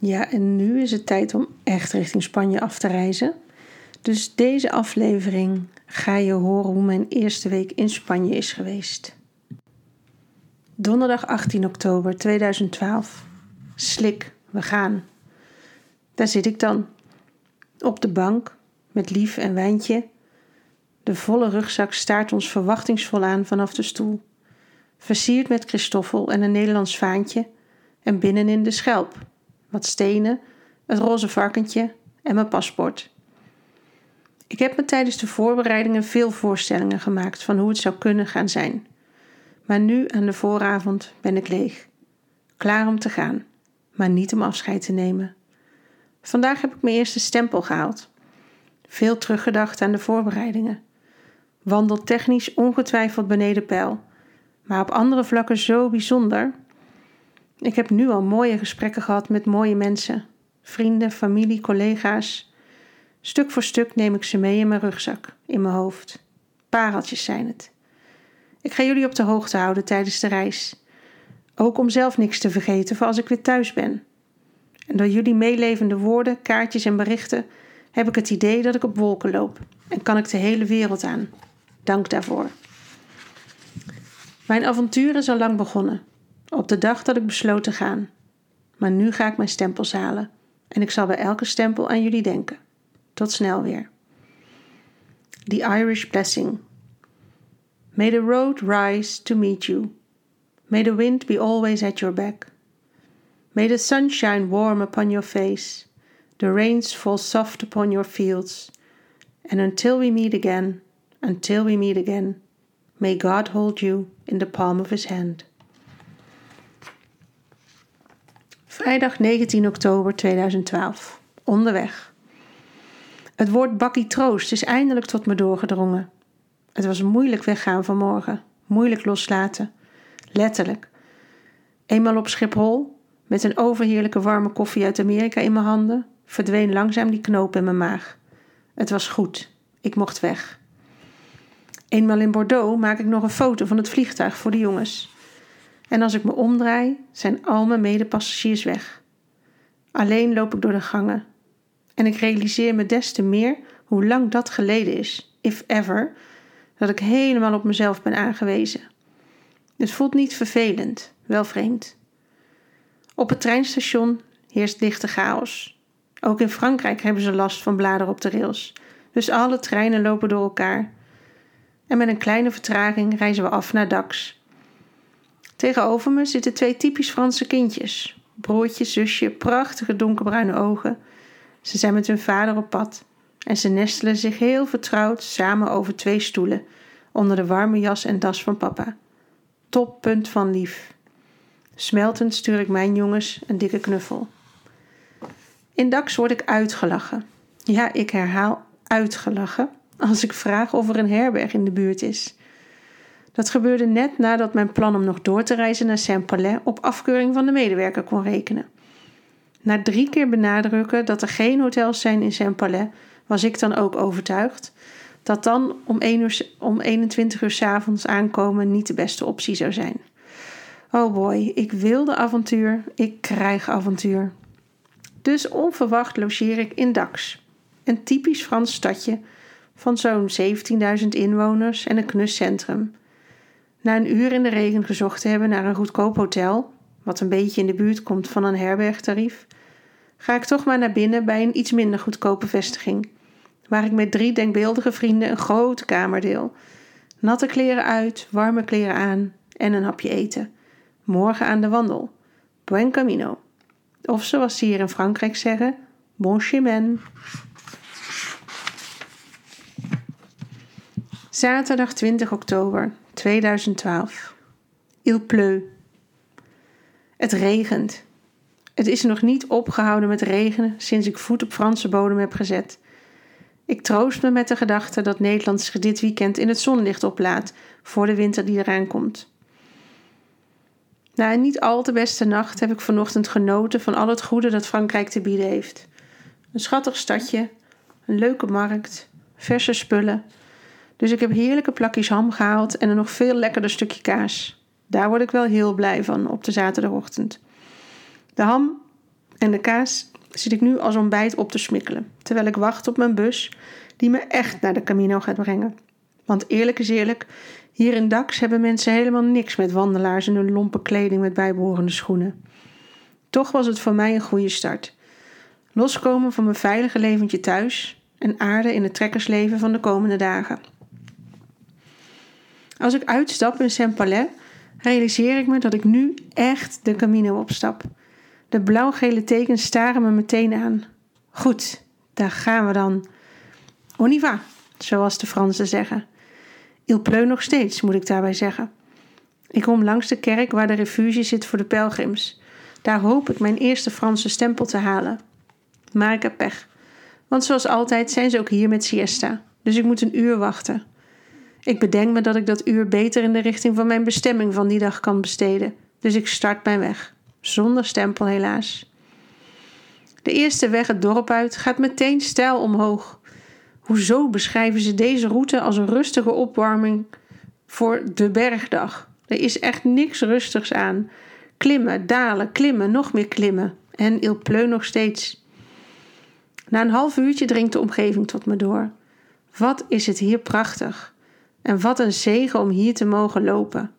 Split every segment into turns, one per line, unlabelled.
Ja, en nu is het tijd om echt richting Spanje af te reizen. Dus deze aflevering ga je horen hoe mijn eerste week in Spanje is geweest. Donderdag 18 oktober 2012. Slik, we gaan. Daar zit ik dan. Op de bank, met lief en wijntje. De volle rugzak staart ons verwachtingsvol aan vanaf de stoel. Versierd met Christoffel en een Nederlands vaantje. En binnenin de schelp, wat stenen, het roze varkentje en mijn paspoort. Ik heb me tijdens de voorbereidingen veel voorstellingen gemaakt van hoe het zou kunnen gaan zijn. Maar nu aan de vooravond ben ik leeg. Klaar om te gaan, maar niet om afscheid te nemen. Vandaag heb ik mijn eerste stempel gehaald. Veel teruggedacht aan de voorbereidingen. Wandeltechnisch ongetwijfeld beneden peil, maar op andere vlakken zo bijzonder. Ik heb nu al mooie gesprekken gehad met mooie mensen, vrienden, familie, collega's. Stuk voor stuk neem ik ze mee in mijn rugzak, in mijn hoofd. Pareltjes zijn het. Ik ga jullie op de hoogte houden tijdens de reis. Ook om zelf niks te vergeten voor als ik weer thuis ben. En door jullie meelevende woorden, kaartjes en berichten heb ik het idee dat ik op wolken loop en kan ik de hele wereld aan. Dank daarvoor. Mijn avontuur is al lang begonnen, op de dag dat ik besloot te gaan. Maar nu ga ik mijn stempels halen en ik zal bij elke stempel aan jullie denken. Tot snel weer. The Irish Blessing. May the road rise to meet you. May the wind be always at your back. May the sun shine warm upon your face, the rains fall soft upon your fields, and until we meet again, until we meet again, may God hold you in the palm of his hand. Vrijdag 19 oktober 2012. Onderweg. Het woord bakkie troost is eindelijk tot me doorgedrongen. Het was moeilijk weggaan vanmorgen, moeilijk loslaten. Letterlijk. Eenmaal op Schiphol, met een overheerlijke warme koffie uit Amerika in mijn handen, verdween langzaam die knoop in mijn maag. Het was goed, ik mocht weg. Eenmaal in Bordeaux maak ik nog een foto van het vliegtuig voor de jongens. En als ik me omdraai, zijn al mijn medepassagiers weg. Alleen loop ik door de gangen. En ik realiseer me des te meer hoe lang dat geleden is, if ever, dat ik helemaal op mezelf ben aangewezen. Het voelt niet vervelend, wel vreemd. Op het treinstation heerst lichte chaos. Ook in Frankrijk hebben ze last van bladeren op de rails, dus alle treinen lopen door elkaar. En met een kleine vertraging reizen we af naar Dax. Tegenover me zitten twee typisch Franse kindjes. Broertje, zusje, prachtige donkerbruine ogen. Ze zijn met hun vader op pad en ze nestelen zich heel vertrouwd samen over twee stoelen onder de warme jas en das van papa. Toppunt van lief. Smeltend stuur ik mijn jongens een dikke knuffel. In Dax word ik uitgelachen. Ja, ik herhaal uitgelachen als ik vraag of er een herberg in de buurt is. Dat gebeurde net nadat mijn plan om nog door te reizen naar Saint-Palais op afkeuring van de medewerker kon rekenen. Na drie keer benadrukken dat er geen hotels zijn in Saint-Palais, was ik dan ook overtuigd dat dan om, 1 uur, om 21 uur s avonds aankomen niet de beste optie zou zijn. Oh boy, ik wilde avontuur, ik krijg avontuur. Dus onverwacht logeer ik in Dax, een typisch Frans stadje van zo'n 17.000 inwoners en een knus centrum. Na een uur in de regen gezocht te hebben naar een goedkoop hotel, wat een beetje in de buurt komt van een herbergtarief, ga ik toch maar naar binnen bij een iets minder goedkope vestiging, waar ik met drie denkbeeldige vrienden een grote kamer deel. Natte kleren uit, warme kleren aan en een hapje eten. Morgen aan de wandel. Buen camino. Of zoals ze hier in Frankrijk zeggen, bon chemin. Zaterdag 20 oktober 2012. Il pleut. Het regent. Het is nog niet opgehouden met regenen sinds ik voet op Franse bodem heb gezet. Ik troost me met de gedachte dat Nederland zich dit weekend in het zonlicht oplaat voor de winter die eraan komt. Na een niet al te beste nacht heb ik vanochtend genoten van al het goede dat Frankrijk te bieden heeft. Een schattig stadje, een leuke markt, verse spullen. Dus ik heb heerlijke plakjes ham gehaald en een nog veel lekkerder stukje kaas. Daar word ik wel heel blij van op de zaterdagochtend. De ham En de kaas zit ik nu als ontbijt op te smikkelen, terwijl ik wacht op mijn bus die me echt naar de Camino gaat brengen. Want eerlijk is eerlijk, hier in Dax hebben mensen helemaal niks met wandelaars en hun lompe kleding met bijbehorende schoenen. Toch was het voor mij een goede start. Loskomen van mijn veilige leventje thuis en aarde in het trekkersleven van de komende dagen. Als ik uitstap in Saint-Palais, realiseer ik me dat ik nu echt de Camino opstap. De blauw-gele tekens staren me meteen aan. Goed, daar gaan we dan. On y va, zoals de Fransen zeggen. Il pleut nog steeds, moet ik daarbij zeggen. Ik kom langs de kerk waar de refugie zit voor de pelgrims. Daar hoop ik mijn eerste Franse stempel te halen. Maar ik heb pech. Want zoals altijd zijn ze ook hier met siesta. Dus ik moet een uur wachten. Ik bedenk me dat ik dat uur beter in de richting van mijn bestemming van die dag kan besteden. Dus ik start mijn weg. Zonder stempel helaas. De eerste weg het dorp uit gaat meteen stijl omhoog. Hoezo beschrijven ze deze route als een rustige opwarming voor de bergdag? Er is echt niks rustigs aan. Klimmen, dalen, klimmen, nog meer klimmen. En il pleut nog steeds. Na een half uurtje dringt de omgeving tot me door. Wat is het hier prachtig. En wat een zegen om hier te mogen lopen.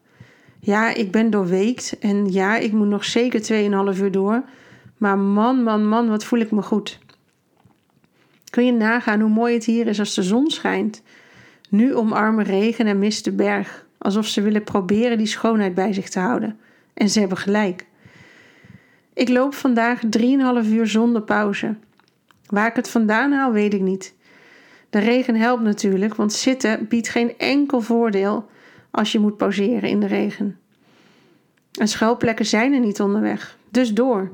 Ja, ik ben doorweekt en ja, ik moet nog zeker 2,5 uur door. Maar man, man, man, wat voel ik me goed. Kun je nagaan hoe mooi het hier is als de zon schijnt? Nu omarmen regen en mist de berg, alsof ze willen proberen die schoonheid bij zich te houden. En ze hebben gelijk. Ik loop vandaag 3,5 uur zonder pauze. Waar ik het vandaan haal, weet ik niet. De regen helpt natuurlijk, want zitten biedt geen enkel voordeel als je moet pauzeren in de regen. En schuilplekken zijn er niet onderweg, dus door.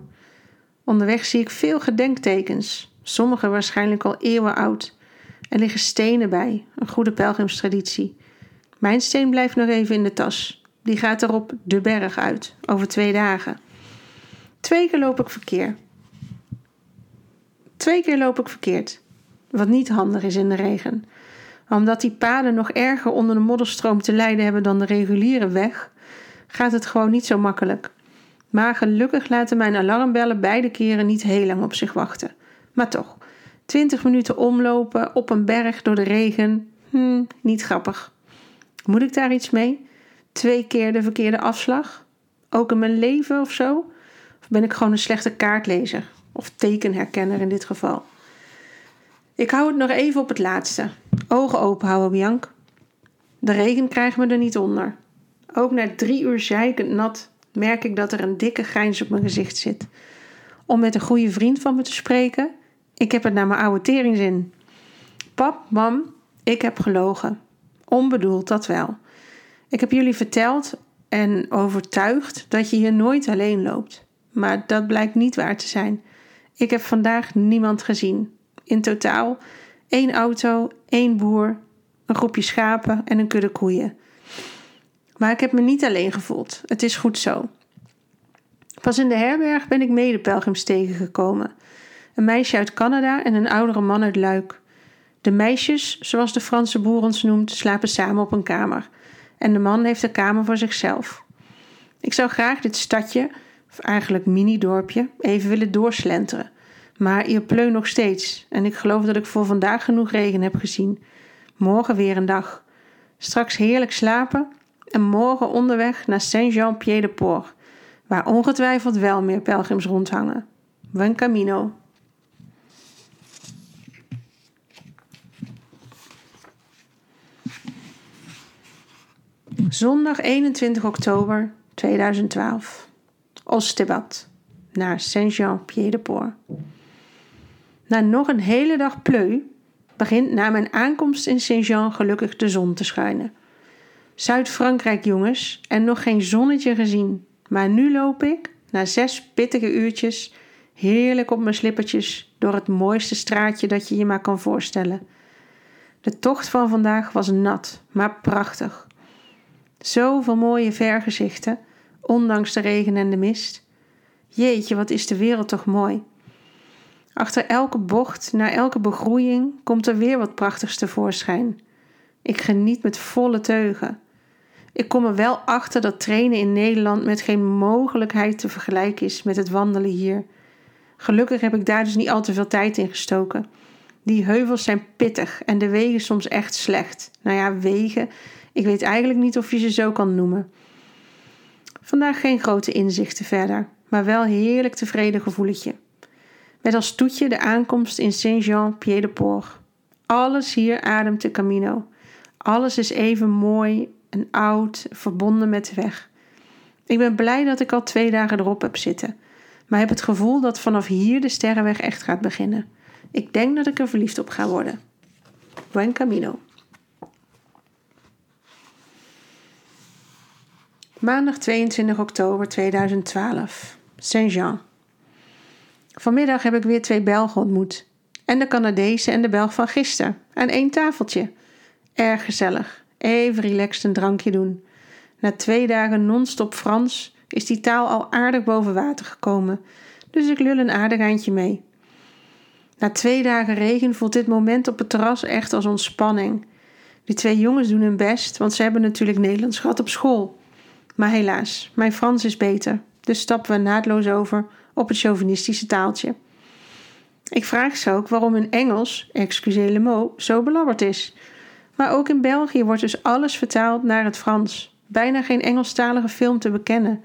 Onderweg zie ik veel gedenktekens, sommige waarschijnlijk al eeuwen oud. Er liggen stenen bij, een goede pelgrimstraditie. Mijn steen blijft nog even in de tas. Die gaat erop de berg uit, over twee dagen. Twee keer loop ik verkeer. Twee keer loop ik verkeerd. Wat niet handig is in de regen. Omdat die paden nog erger onder de modderstroom te lijden hebben dan de reguliere weg, gaat het gewoon niet zo makkelijk. Maar gelukkig laten mijn alarmbellen beide keren niet heel lang op zich wachten. Maar toch, 20 minuten omlopen op een berg door de regen, hm, niet grappig. Moet ik daar iets mee? Twee keer de verkeerde afslag? Ook in mijn leven of zo? Of ben ik gewoon een slechte kaartlezer? Of tekenherkenner in dit geval? Ik hou het nog even op het laatste. Ogen open houden, Bianc. De regen krijgt me er niet onder. Ook na drie uur zeikend nat merk ik dat er een dikke grijns op mijn gezicht zit. Om met een goede vriend van me te spreken, ik heb het naar mijn oude teringzin. Pap, mam, ik heb gelogen. Onbedoeld, dat wel. Ik heb jullie verteld en overtuigd dat je hier nooit alleen loopt. Maar dat blijkt niet waar te zijn. Ik heb vandaag niemand gezien. In totaal één auto, één boer, een groepje schapen en een kudde koeien. Maar ik heb me niet alleen gevoeld. Het is goed zo. Pas in de herberg ben ik medepelgrims tegengekomen. Een meisje uit Canada en een oudere man uit Luik. De meisjes, zoals de Franse boer ons noemt, slapen samen op een kamer. En de man heeft een kamer voor zichzelf. Ik zou graag dit stadje, of eigenlijk mini-dorpje, even willen doorslenteren. Maar hier pleu nog steeds en ik geloof dat ik voor vandaag genoeg regen heb gezien. Morgen weer een dag. Straks heerlijk slapen en morgen onderweg naar Saint-Jean-Pied-de-Port, waar ongetwijfeld wel meer pelgrims rondhangen. Buen camino. Zondag 21 oktober 2012. Ostebat naar Saint-Jean-Pied-de-Port. Na nog een hele dag pleu begint na mijn aankomst in Saint-Jean gelukkig de zon te schijnen. Zuid-Frankrijk, jongens, en nog geen zonnetje gezien. Maar nu loop ik, na zes pittige uurtjes, heerlijk op mijn slippertjes door het mooiste straatje dat je je maar kan voorstellen. De tocht van vandaag was nat, maar prachtig. Zoveel mooie vergezichten, ondanks de regen en de mist. Jeetje, wat is de wereld toch mooi. Achter elke bocht, na elke begroeiing, komt er weer wat prachtigs tevoorschijn. Ik geniet met volle teugen. Ik kom er wel achter dat trainen in Nederland met geen mogelijkheid te vergelijken is met het wandelen hier. Gelukkig heb ik daar dus niet al te veel tijd in gestoken. Die heuvels zijn pittig en de wegen soms echt slecht. Nou ja, wegen. Ik weet eigenlijk niet of je ze zo kan noemen. Vandaag geen grote inzichten verder, maar wel heerlijk tevreden gevoeletje. Met als toetje de aankomst in Saint-Jean-Pied-de-Port. Alles hier ademt de Camino. Alles is even mooi en oud, verbonden met de weg. Ik ben blij dat ik al twee dagen erop heb zitten, maar heb het gevoel dat vanaf hier de sterrenweg echt gaat beginnen. Ik denk dat ik er verliefd op ga worden. Buen Camino. Maandag 22 oktober 2012. Saint-Jean. Vanmiddag heb ik weer twee Belgen ontmoet. En de Canadese en de Belg van gisteren. Aan één tafeltje. Erg gezellig. Even relaxed een drankje doen. Na twee dagen non-stop Frans is die taal al aardig boven water gekomen. Dus ik lul een aardig eindje mee. Na twee dagen regen voelt dit moment op het terras echt als ontspanning. Die twee jongens doen hun best, want ze hebben natuurlijk Nederlands gehad op school. Maar helaas, mijn Frans is beter, dus stappen we naadloos over op het chauvinistische taaltje. Ik vraag ze ook waarom hun Engels, excusez le mot, zo belabberd is. Maar ook in België wordt dus alles vertaald naar het Frans. Bijna geen Engelstalige film te bekennen.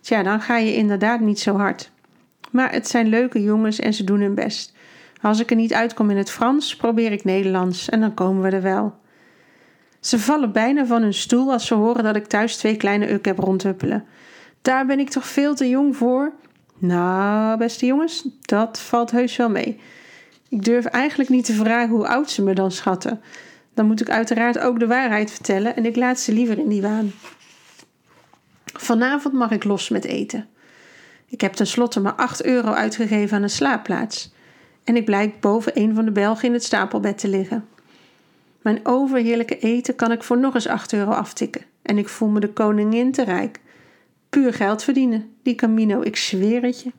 Tja, dan ga je inderdaad niet zo hard. Maar het zijn leuke jongens en ze doen hun best. Als ik er niet uitkom in het Frans, probeer ik Nederlands en dan komen we er wel. Ze vallen bijna van hun stoel als ze horen dat ik thuis twee kleine uk heb rondhuppelen. Daar ben ik toch veel te jong voor? Nou, beste jongens, dat valt heus wel mee. Ik durf eigenlijk niet te vragen hoe oud ze me dan schatten. Dan moet ik uiteraard ook de waarheid vertellen en ik laat ze liever in die waan. Vanavond mag ik los met eten. Ik heb tenslotte maar 8 euro uitgegeven aan een slaapplaats. En ik blijk boven een van de Belgen in het stapelbed te liggen. Mijn overheerlijke eten kan ik voor nog eens 8 euro aftikken. En ik voel me de koningin te rijk. Puur geld verdienen, die Camino, ik zweer het je.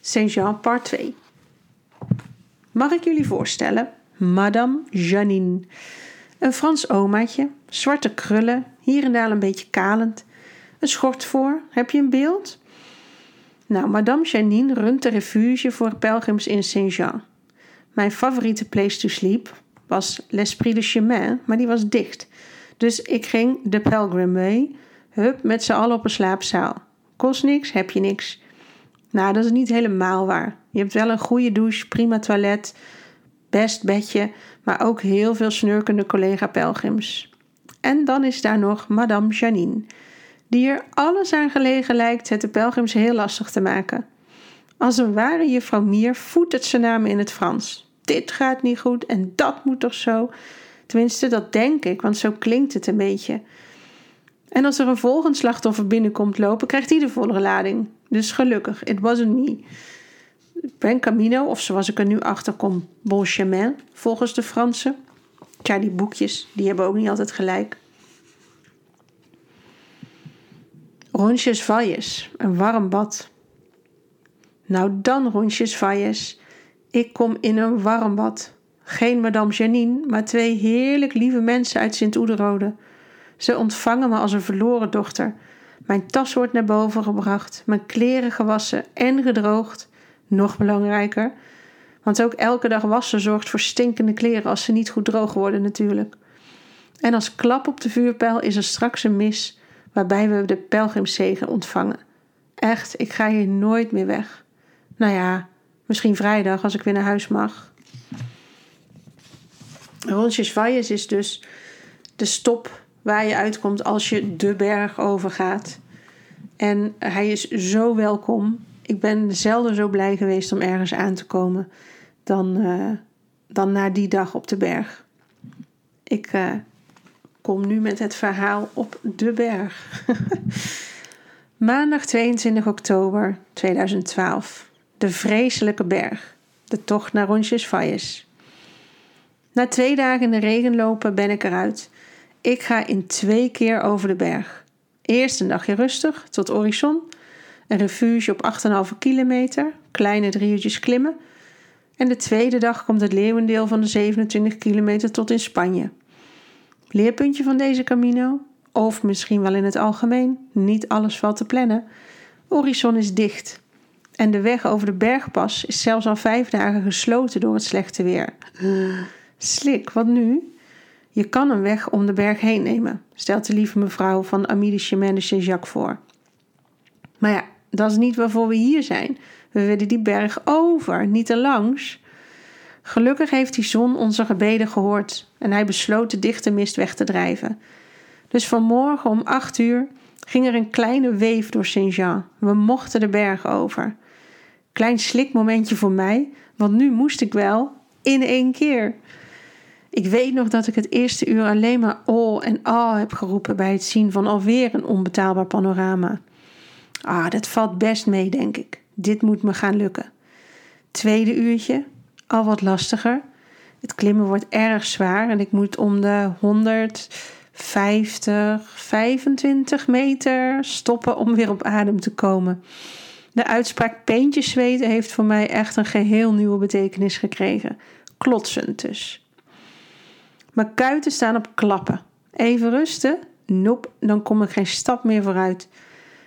Saint-Jean, part 2. Mag ik jullie voorstellen? Madame Janine. Een Frans omaatje, zwarte krullen, hier en daar een beetje kalend. Een schort voor, heb je een beeld? Nou, Madame Janine runt de refuge voor pelgrims in Saint-Jean. Mijn favoriete place to sleep was L'Esprit de Chemin, maar die was dicht. Dus ik ging de Pelgrim mee, hup, met z'n allen op een slaapzaal. Kost niks, heb je niks. Nou, dat is niet helemaal waar. Je hebt wel een goede douche, prima toilet, best bedje, maar ook heel veel snurkende collega-pelgrims. En dan is daar nog Madame Janine, die er alles aan gelegen lijkt het de pelgrims heel lastig te maken. Als een ware juffrouw Mier voetert ze naar me in het Frans. Dit gaat niet goed en dat moet toch zo? Tenminste, dat denk ik, want zo klinkt het een beetje. En als er een volgend slachtoffer binnenkomt lopen, krijgt hij de volle lading. Dus gelukkig, it wasn't me. Ben Camino, of zoals ik er nu achter kom, Bon volgens de Fransen. Tja, die boekjes, die hebben ook niet altijd gelijk. Rondjes Valles, een warm bad. Nou dan, Rondjes Valles. Ik kom in een warm bad. Geen Madame Janine, maar twee heerlijk lieve mensen uit Sint-Oederode. Ze ontvangen me als een verloren dochter. Mijn tas wordt naar boven gebracht, mijn kleren gewassen en gedroogd. Nog belangrijker, want ook elke dag wassen zorgt voor stinkende kleren als ze niet goed droog worden natuurlijk. En als klap op de vuurpijl is er straks een mis waarbij we de pelgrimszegen ontvangen. Echt, ik ga hier nooit meer weg. Nou ja, misschien vrijdag als ik weer naar huis mag. Roncesvalles is dus de stop waar je uitkomt als je de berg overgaat. En hij is zo welkom. Ik ben zelden zo blij geweest om ergens aan te komen dan, uh, dan na die dag op de berg. Ik uh, kom nu met het verhaal op de berg. Maandag 22 oktober 2012. De vreselijke berg. De tocht naar Roncesvalles. Na twee dagen in de regen lopen ben ik eruit. Ik ga in twee keer over de berg. Eerst een dagje rustig tot horizon. Een refuge op 8,5 kilometer. Kleine drie uurtjes klimmen. En de tweede dag komt het leeuwendeel van de 27 kilometer tot in Spanje. Leerpuntje van deze Camino, of misschien wel in het algemeen, niet alles valt te plannen. Horizon is dicht. En de weg over de bergpas is zelfs al vijf dagen gesloten door het slechte weer. Slik, wat nu? Je kan een weg om de berg heen nemen, stelt de lieve mevrouw van Amélie Chemin de Saint-Jacques voor. Maar ja, dat is niet waarvoor we hier zijn. We willen die berg over, niet er langs. Gelukkig heeft die zon onze gebeden gehoord en hij besloot de dichte mist weg te drijven. Dus vanmorgen om acht uur ging er een kleine weef door Saint-Jean. We mochten de berg over. Klein slikmomentje voor mij, want nu moest ik wel in één keer. Ik weet nog dat ik het eerste uur alleen maar oh en ah heb geroepen bij het zien van alweer een onbetaalbaar panorama. Ah, dat valt best mee, denk ik. Dit moet me gaan lukken. Tweede uurtje, al wat lastiger. Het klimmen wordt erg zwaar en ik moet om de 150, 25 meter stoppen om weer op adem te komen. De uitspraak peentjes zweten heeft voor mij echt een geheel nieuwe betekenis gekregen. Klotsend dus. Mijn kuiten staan op klappen. Even rusten? Nope, dan kom ik geen stap meer vooruit.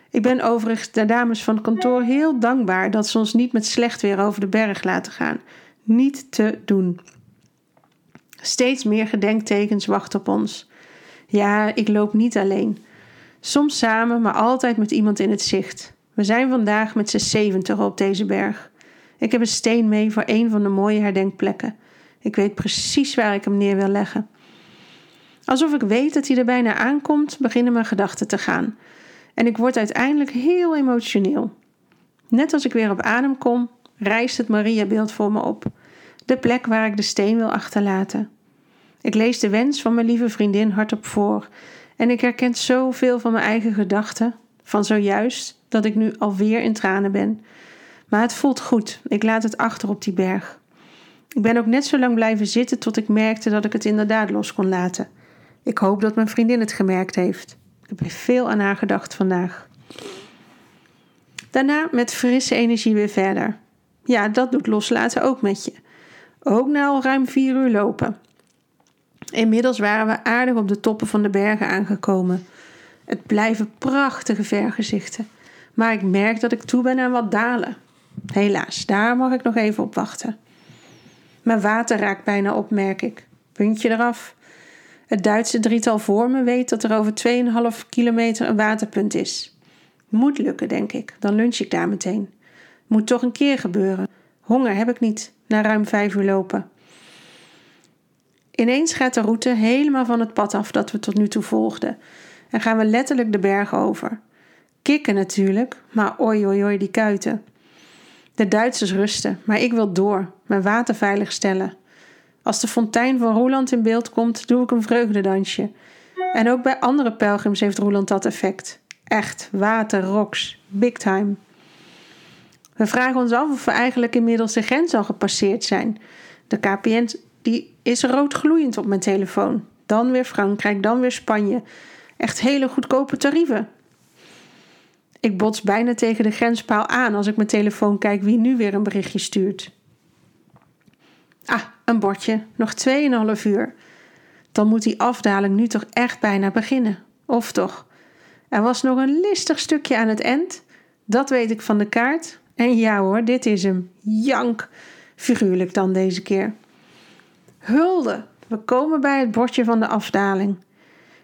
Ik ben overigens de dames van het kantoor heel dankbaar dat ze ons niet met slecht weer over de berg laten gaan. Niet te doen. Steeds meer gedenktekens wachten op ons. Ja, ik loop niet alleen. Soms samen, maar altijd met iemand in het zicht. We zijn vandaag met z'n zeventig op deze berg. Ik heb een steen mee voor een van de mooie herdenkplekken. Ik weet precies waar ik hem neer wil leggen. Alsof ik weet dat hij er bijna aankomt, beginnen mijn gedachten te gaan. En ik word uiteindelijk heel emotioneel. Net als ik weer op adem kom, rijst het Mariabeeld voor me op. De plek waar ik de steen wil achterlaten. Ik lees de wens van mijn lieve vriendin hardop voor. En ik herken zoveel van mijn eigen gedachten, van zojuist, dat ik nu alweer in tranen ben. Maar het voelt goed. Ik laat het achter op die berg. Ik ben ook net zo lang blijven zitten tot ik merkte dat ik het inderdaad los kon laten. Ik hoop dat mijn vriendin het gemerkt heeft. Ik heb veel aan haar gedacht vandaag. Daarna met frisse energie weer verder. Ja, dat doet loslaten ook met je. Ook na al ruim vier uur lopen. Inmiddels waren we aardig op de toppen van de bergen aangekomen. Het blijven prachtige vergezichten. Maar ik merk dat ik toe ben aan wat dalen. Helaas, daar mag ik nog even op wachten. Mijn water raakt bijna op, merk ik. Puntje eraf. Het Duitse drietal voor me weet dat er over 2,5 kilometer een waterpunt is. Moet lukken, denk ik. Dan lunch ik daar meteen. Moet toch een keer gebeuren. Honger heb ik niet na ruim vijf uur lopen. Ineens gaat de route helemaal van het pad af dat we tot nu toe volgden en gaan we letterlijk de berg over. Kikken natuurlijk, maar oi die kuiten. De Duitsers rusten, maar ik wil door, mijn water veilig stellen. Als de fontein van Roland in beeld komt, doe ik een vreugdedansje. En ook bij andere pelgrims heeft Roland dat effect. Echt, water, rocks, big time. We vragen ons af of we eigenlijk inmiddels de grens al gepasseerd zijn. De KPN die is rood gloeiend op mijn telefoon. Dan weer Frankrijk, dan weer Spanje. Echt hele goedkope tarieven. Ik bots bijna tegen de grenspaal aan als ik mijn telefoon kijk wie nu weer een berichtje stuurt. Ah, een bordje. Nog 2,5 uur. Dan moet die afdaling nu toch echt bijna beginnen. Of toch? Er was nog een listig stukje aan het eind. Dat weet ik van de kaart. En ja hoor, dit is hem. Jank. Figuurlijk dan deze keer. Hulde. We komen bij het bordje van de afdaling.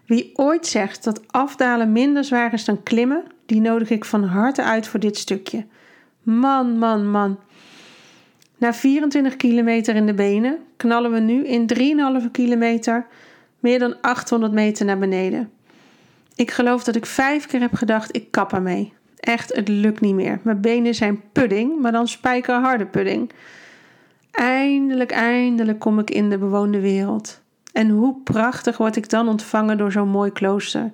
Wie ooit zegt dat afdalen minder zwaar is dan klimmen, die nodig ik van harte uit voor dit stukje. Man, man, man. Na 24 kilometer in de benen knallen we nu in 3,5 kilometer meer dan 800 meter naar beneden. Ik geloof dat ik vijf keer heb gedacht: ik kap ermee. Echt, het lukt niet meer. Mijn benen zijn pudding, maar dan spijkerharde pudding. Eindelijk, eindelijk kom ik in de bewoonde wereld. En hoe prachtig word ik dan ontvangen door zo'n mooi klooster.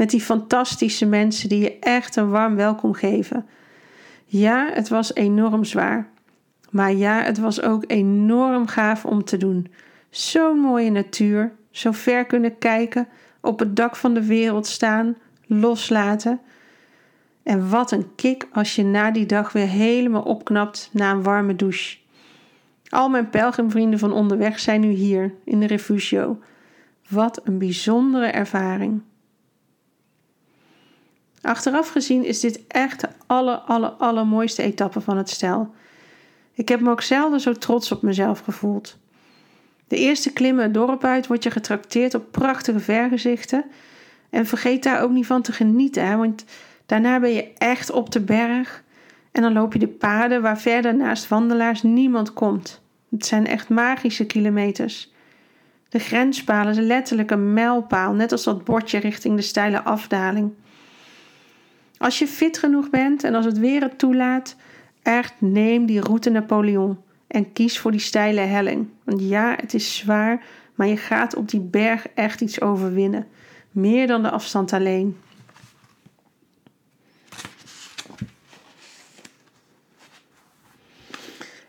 Met die fantastische mensen die je echt een warm welkom geven. Ja, het was enorm zwaar. Maar ja, het was ook enorm gaaf om te doen. Zo'n mooie natuur, zo ver kunnen kijken, op het dak van de wereld staan, loslaten. En wat een kick als je na die dag weer helemaal opknapt na een warme douche. Al mijn pelgrimvrienden van onderweg zijn nu hier in de refugio. Wat een bijzondere ervaring. Achteraf gezien is dit echt de aller, aller, allermooiste etappe van het stel. Ik heb me ook zelden zo trots op mezelf gevoeld. De eerste klimmen het dorp uit word je getrakteerd op prachtige vergezichten. En vergeet daar ook niet van te genieten, want daarna ben je echt op de berg. En dan loop je de paden waar verder naast wandelaars niemand komt. Het zijn echt magische kilometers. De grenspalen is letterlijk een mijlpaal, net als dat bordje richting de steile afdaling. Als je fit genoeg bent en als het weer het toelaat, echt neem die route Napoleon en kies voor die steile helling. Want ja, het is zwaar, maar je gaat op die berg echt iets overwinnen. Meer dan de afstand alleen.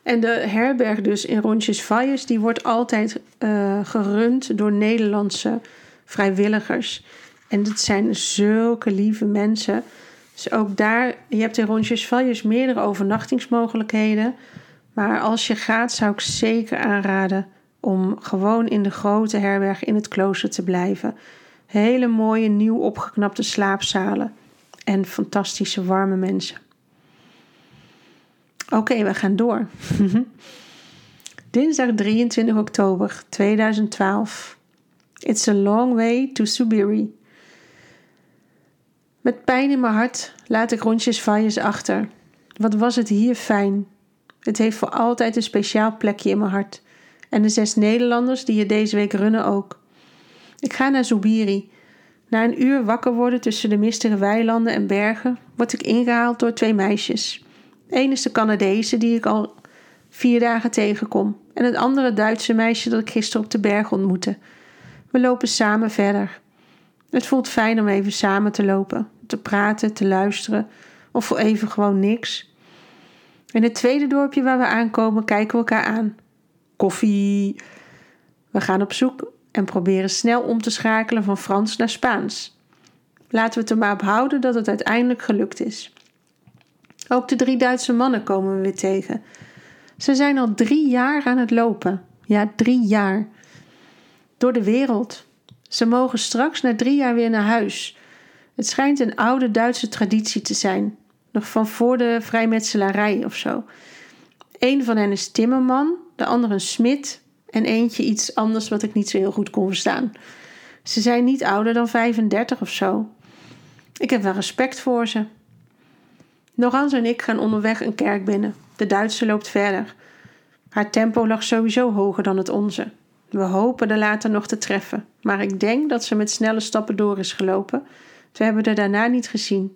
En de herberg dus in Roncesvalles, die wordt altijd uh, gerund door Nederlandse vrijwilligers. En dat zijn zulke lieve mensen. Dus ook daar, je hebt in Roncesvalles meerdere overnachtingsmogelijkheden. Maar als je gaat, zou ik zeker aanraden om gewoon in de grote herberg in het klooster te blijven. Hele mooie, nieuw opgeknapte slaapzalen en fantastische warme mensen. Oké, we gaan door. Dinsdag 23 oktober 2012. It's a long way to Subiri. Met pijn in mijn hart laat ik rondjes valles achter. Wat was het hier fijn. Het heeft voor altijd een speciaal plekje in mijn hart. En de zes Nederlanders die je deze week runnen ook. Ik ga naar Zubiri. Na een uur wakker worden tussen de mistige weilanden en bergen, word ik ingehaald door twee meisjes. Eén is de Canadese die ik al vier dagen tegenkom. En het andere Duitse meisje dat ik gisteren op de berg ontmoette. We lopen samen verder. Het voelt fijn om even samen te lopen, te praten, te luisteren of voor even gewoon niks. In het tweede dorpje waar we aankomen kijken we elkaar aan. Koffie. We gaan op zoek en proberen snel om te schakelen van Frans naar Spaans. Laten we het er maar op houden dat het uiteindelijk gelukt is. Ook de drie Duitse mannen komen we weer tegen. Ze zijn al drie jaar aan het lopen. Ja, drie jaar. Door de wereld. Ze mogen straks na drie jaar weer naar huis. Het schijnt een oude Duitse traditie te zijn. Nog van voor de vrijmetselarij of zo. Een van hen is timmerman, de ander een smid en eentje iets anders wat ik niet zo heel goed kon verstaan. Ze zijn niet ouder dan 35 of zo. Ik heb wel respect voor ze. Norans en ik gaan onderweg een kerk binnen. De Duitse loopt verder. Haar tempo lag sowieso hoger dan het onze. We hopen er later nog te treffen, maar ik denk dat ze met snelle stappen door is gelopen. We hebben er daarna niet gezien.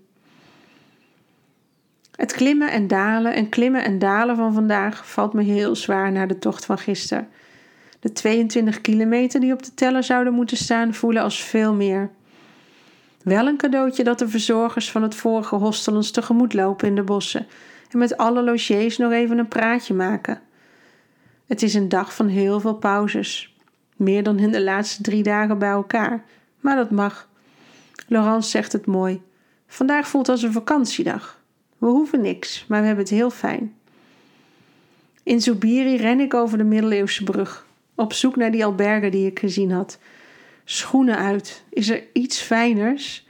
Het klimmen en dalen en klimmen en dalen van vandaag valt me heel zwaar na de tocht van gisteren. De 22 kilometer die op de teller zouden moeten staan voelen als veel meer. Wel een cadeautje dat de verzorgers van het vorige hostel ons tegemoet lopen in de bossen en met alle logiers nog even een praatje maken. Het is een dag van heel veel pauzes. Meer dan in de laatste drie dagen bij elkaar. Maar dat mag. Laurence zegt het mooi. Vandaag voelt als een vakantiedag. We hoeven niks, maar we hebben het heel fijn. In Zubiri ren ik over de middeleeuwse brug, op zoek naar die albergen die ik gezien had. Schoenen uit. Is er iets fijners?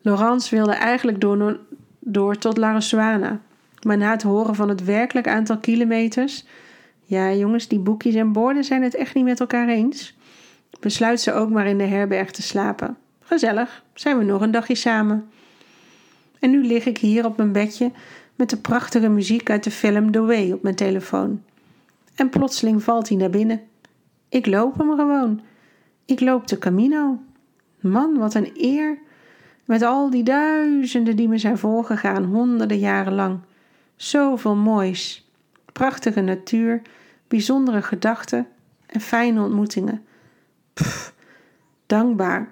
Laurence wilde eigenlijk door, door tot La Maar na het horen van het werkelijk aantal kilometers ja, jongens, die boekjes en borden zijn het echt niet met elkaar eens. Besluit ze ook maar in de herberg te slapen. Gezellig, zijn we nog een dagje samen. En nu lig ik hier op mijn bedje met de prachtige muziek uit de film The Way op mijn telefoon. En plotseling valt hij naar binnen. Ik loop hem gewoon. Ik loop de Camino. Man, wat een eer. Met al die duizenden die me zijn voorgegaan, honderden jaren lang. Zoveel moois. Prachtige natuur bijzondere gedachten en fijne ontmoetingen. Dankbaar.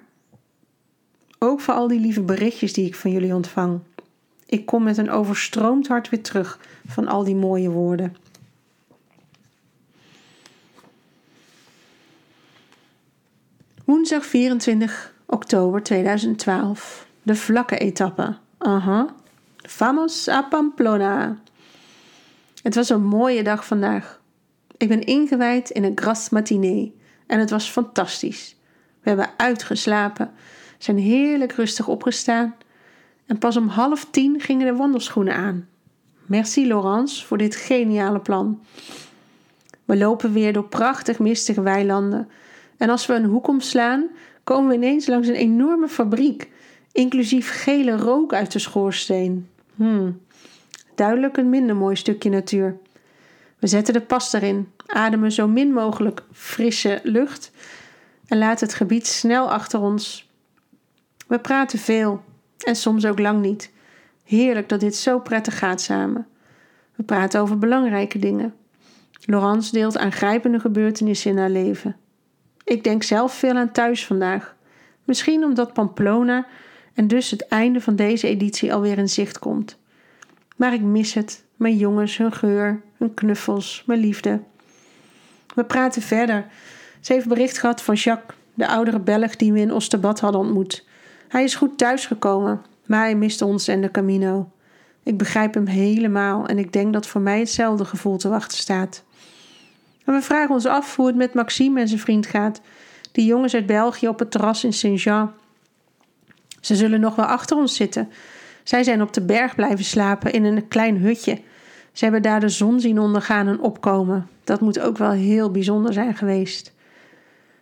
Ook voor al die lieve berichtjes die ik van jullie ontvang. Ik kom met een overstroomd hart weer terug van al die mooie woorden. Woensdag 24 oktober 2012. De vlakke etappe. Aha. Vamos a Pamplona. Het was een mooie dag vandaag. Ik ben ingewijd in een gras matinee en het was fantastisch. We hebben uitgeslapen, zijn heerlijk rustig opgestaan En pas om half tien gingen de wandelschoenen aan. Merci Laurence voor dit geniale plan. We lopen weer door prachtig mistige weilanden. En als we een hoek omslaan, komen we ineens langs een enorme fabriek, inclusief gele rook uit de schoorsteen. Hmm, duidelijk een minder mooi stukje natuur. We zetten de pas erin, ademen zo min mogelijk frisse lucht en laten het gebied snel achter ons. We praten veel en soms ook lang niet. Heerlijk dat dit zo prettig gaat samen. We praten over belangrijke dingen. Laurence deelt aangrijpende gebeurtenissen in haar leven. Ik denk zelf veel aan thuis vandaag. Misschien omdat Pamplona en dus het einde van deze editie alweer in zicht komt. Maar ik mis het, mijn jongens, hun geur, hun knuffels, mijn liefde. We praten verder. Ze heeft bericht gehad van Jacques, de oudere Belg die we in Oosterbat hadden ontmoet. Hij is goed thuisgekomen, maar hij miste ons en de Camino. Ik begrijp hem helemaal en ik denk dat voor mij hetzelfde gevoel te wachten staat. En we vragen ons af hoe het met Maxime en zijn vriend gaat, die jongens uit België op het terras in Saint-Jean. Ze zullen nog wel achter ons zitten. Zij zijn op de berg blijven slapen in een klein hutje. Ze hebben daar de zon zien ondergaan en opkomen. Dat moet ook wel heel bijzonder zijn geweest.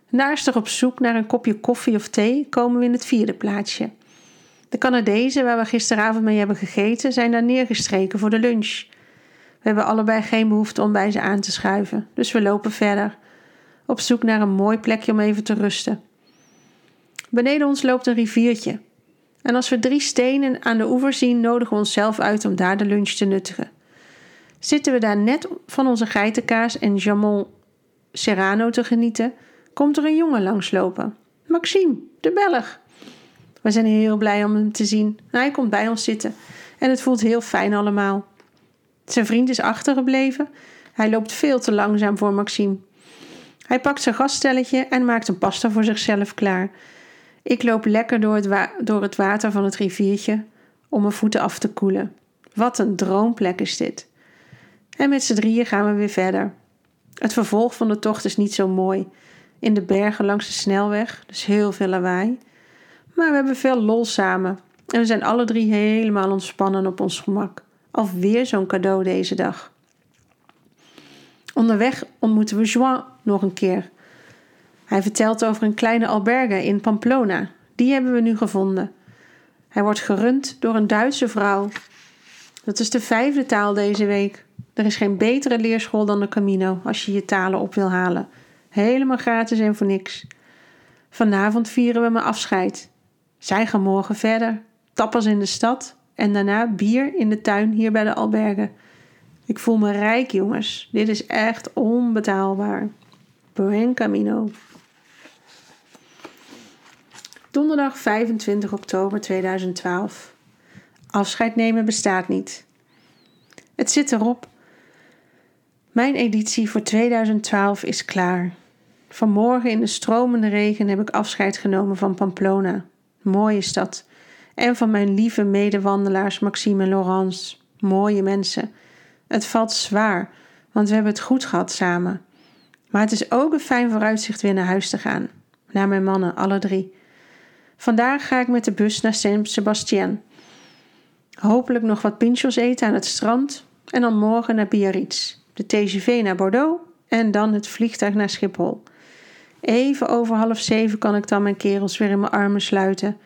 Naastig op zoek naar een kopje koffie of thee komen we in het vierde plaatsje. De Canadezen waar we gisteravond mee hebben gegeten zijn daar neergestreken voor de lunch. We hebben allebei geen behoefte om bij ze aan te schuiven, dus we lopen verder, op zoek naar een mooi plekje om even te rusten. Beneden ons loopt een riviertje. En als we drie stenen aan de oever zien, nodigen we onszelf uit om daar de lunch te nuttigen. Zitten we daar net van onze geitenkaas en jamon serrano te genieten, komt er een jongen langslopen. Maxime, de Belg. We zijn heel blij om hem te zien. Hij komt bij ons zitten en het voelt heel fijn allemaal. Zijn vriend is achtergebleven. Hij loopt veel te langzaam voor Maxime. Hij pakt zijn gaststelletje en maakt een pasta voor zichzelf klaar. Ik loop lekker door door het water van het riviertje om mijn voeten af te koelen. Wat een droomplek is dit. En met z'n drieën gaan we weer verder. Het vervolg van de tocht is niet zo mooi. In de bergen langs de snelweg, dus heel veel lawaai. Maar we hebben veel lol samen. En we zijn alle drie helemaal ontspannen op ons gemak. Alweer zo'n cadeau deze dag. Onderweg ontmoeten we Joan nog een keer. Hij vertelt over een kleine alberge in Pamplona. Die hebben we nu gevonden. Hij wordt gerund door een Duitse vrouw. Dat is de vijfde taal deze week. Er is geen betere leerschool dan de Camino als je je talen op wil halen. Helemaal gratis en voor niks. Vanavond vieren we mijn afscheid. Zij gaan morgen verder. Tappers in de stad en daarna bier in de tuin hier bij de alberge. Ik voel me rijk, jongens. Dit is echt onbetaalbaar. Buen Camino. Donderdag 25 oktober 2012. Afscheid nemen bestaat niet. Het zit erop. Mijn editie voor 2012 is klaar. Vanmorgen in de stromende regen heb ik afscheid genomen van Pamplona. Mooie stad. En van mijn lieve medewandelaars Maxime en Laurence. Mooie mensen. Het valt zwaar, want we hebben het goed gehad samen. Maar het is ook een fijn vooruitzicht weer naar huis te gaan. Naar mijn mannen, alle drie. Vandaag ga ik met de bus naar Saint-Sebastien. Hopelijk nog wat pinchos eten aan het strand en dan morgen naar Biarritz, de TGV naar Bordeaux en dan het vliegtuig naar Schiphol. Even over half zeven kan ik dan mijn kerels weer in mijn armen sluiten.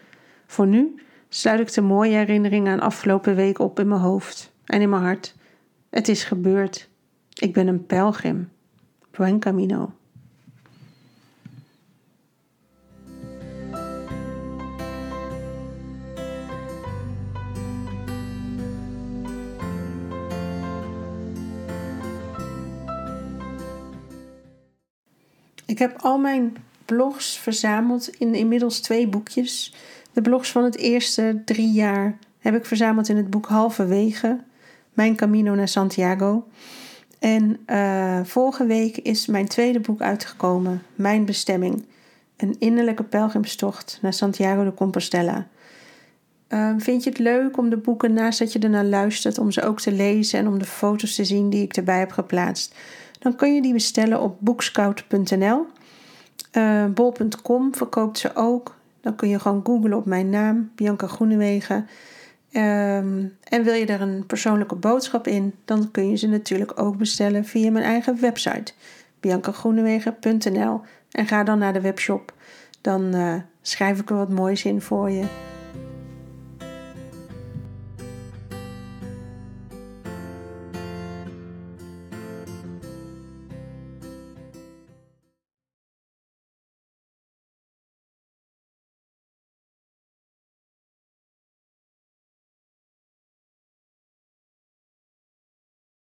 Voor nu sluit ik de mooie herinneringen aan afgelopen week op in mijn hoofd en in mijn hart. Het is gebeurd. Ik ben een pelgrim. Buen camino. Ik heb al mijn blogs verzameld in inmiddels twee boekjes. De blogs van het eerste drie jaar heb ik verzameld in het boek Halverwege, Mijn Camino naar Santiago. En uh, vorige week is mijn tweede boek uitgekomen, Mijn Bestemming. Een innerlijke pelgrimstocht naar Santiago de Compostela. Uh, vind je het leuk om de boeken naast dat je ernaar luistert, om ze ook te lezen en om de foto's te zien die ik erbij heb geplaatst? Dan kun je die bestellen op bookscout.nl. Eh, bol.com verkoopt ze ook. Dan kun je gewoon googlen op mijn naam, Bianca Groenewegen. Ehm, en wil je er een persoonlijke boodschap in, dan kun je ze natuurlijk ook bestellen via mijn eigen website, biancagroenewegen.nl. En ga dan naar de webshop, dan uh, schrijf ik er wat moois in voor je.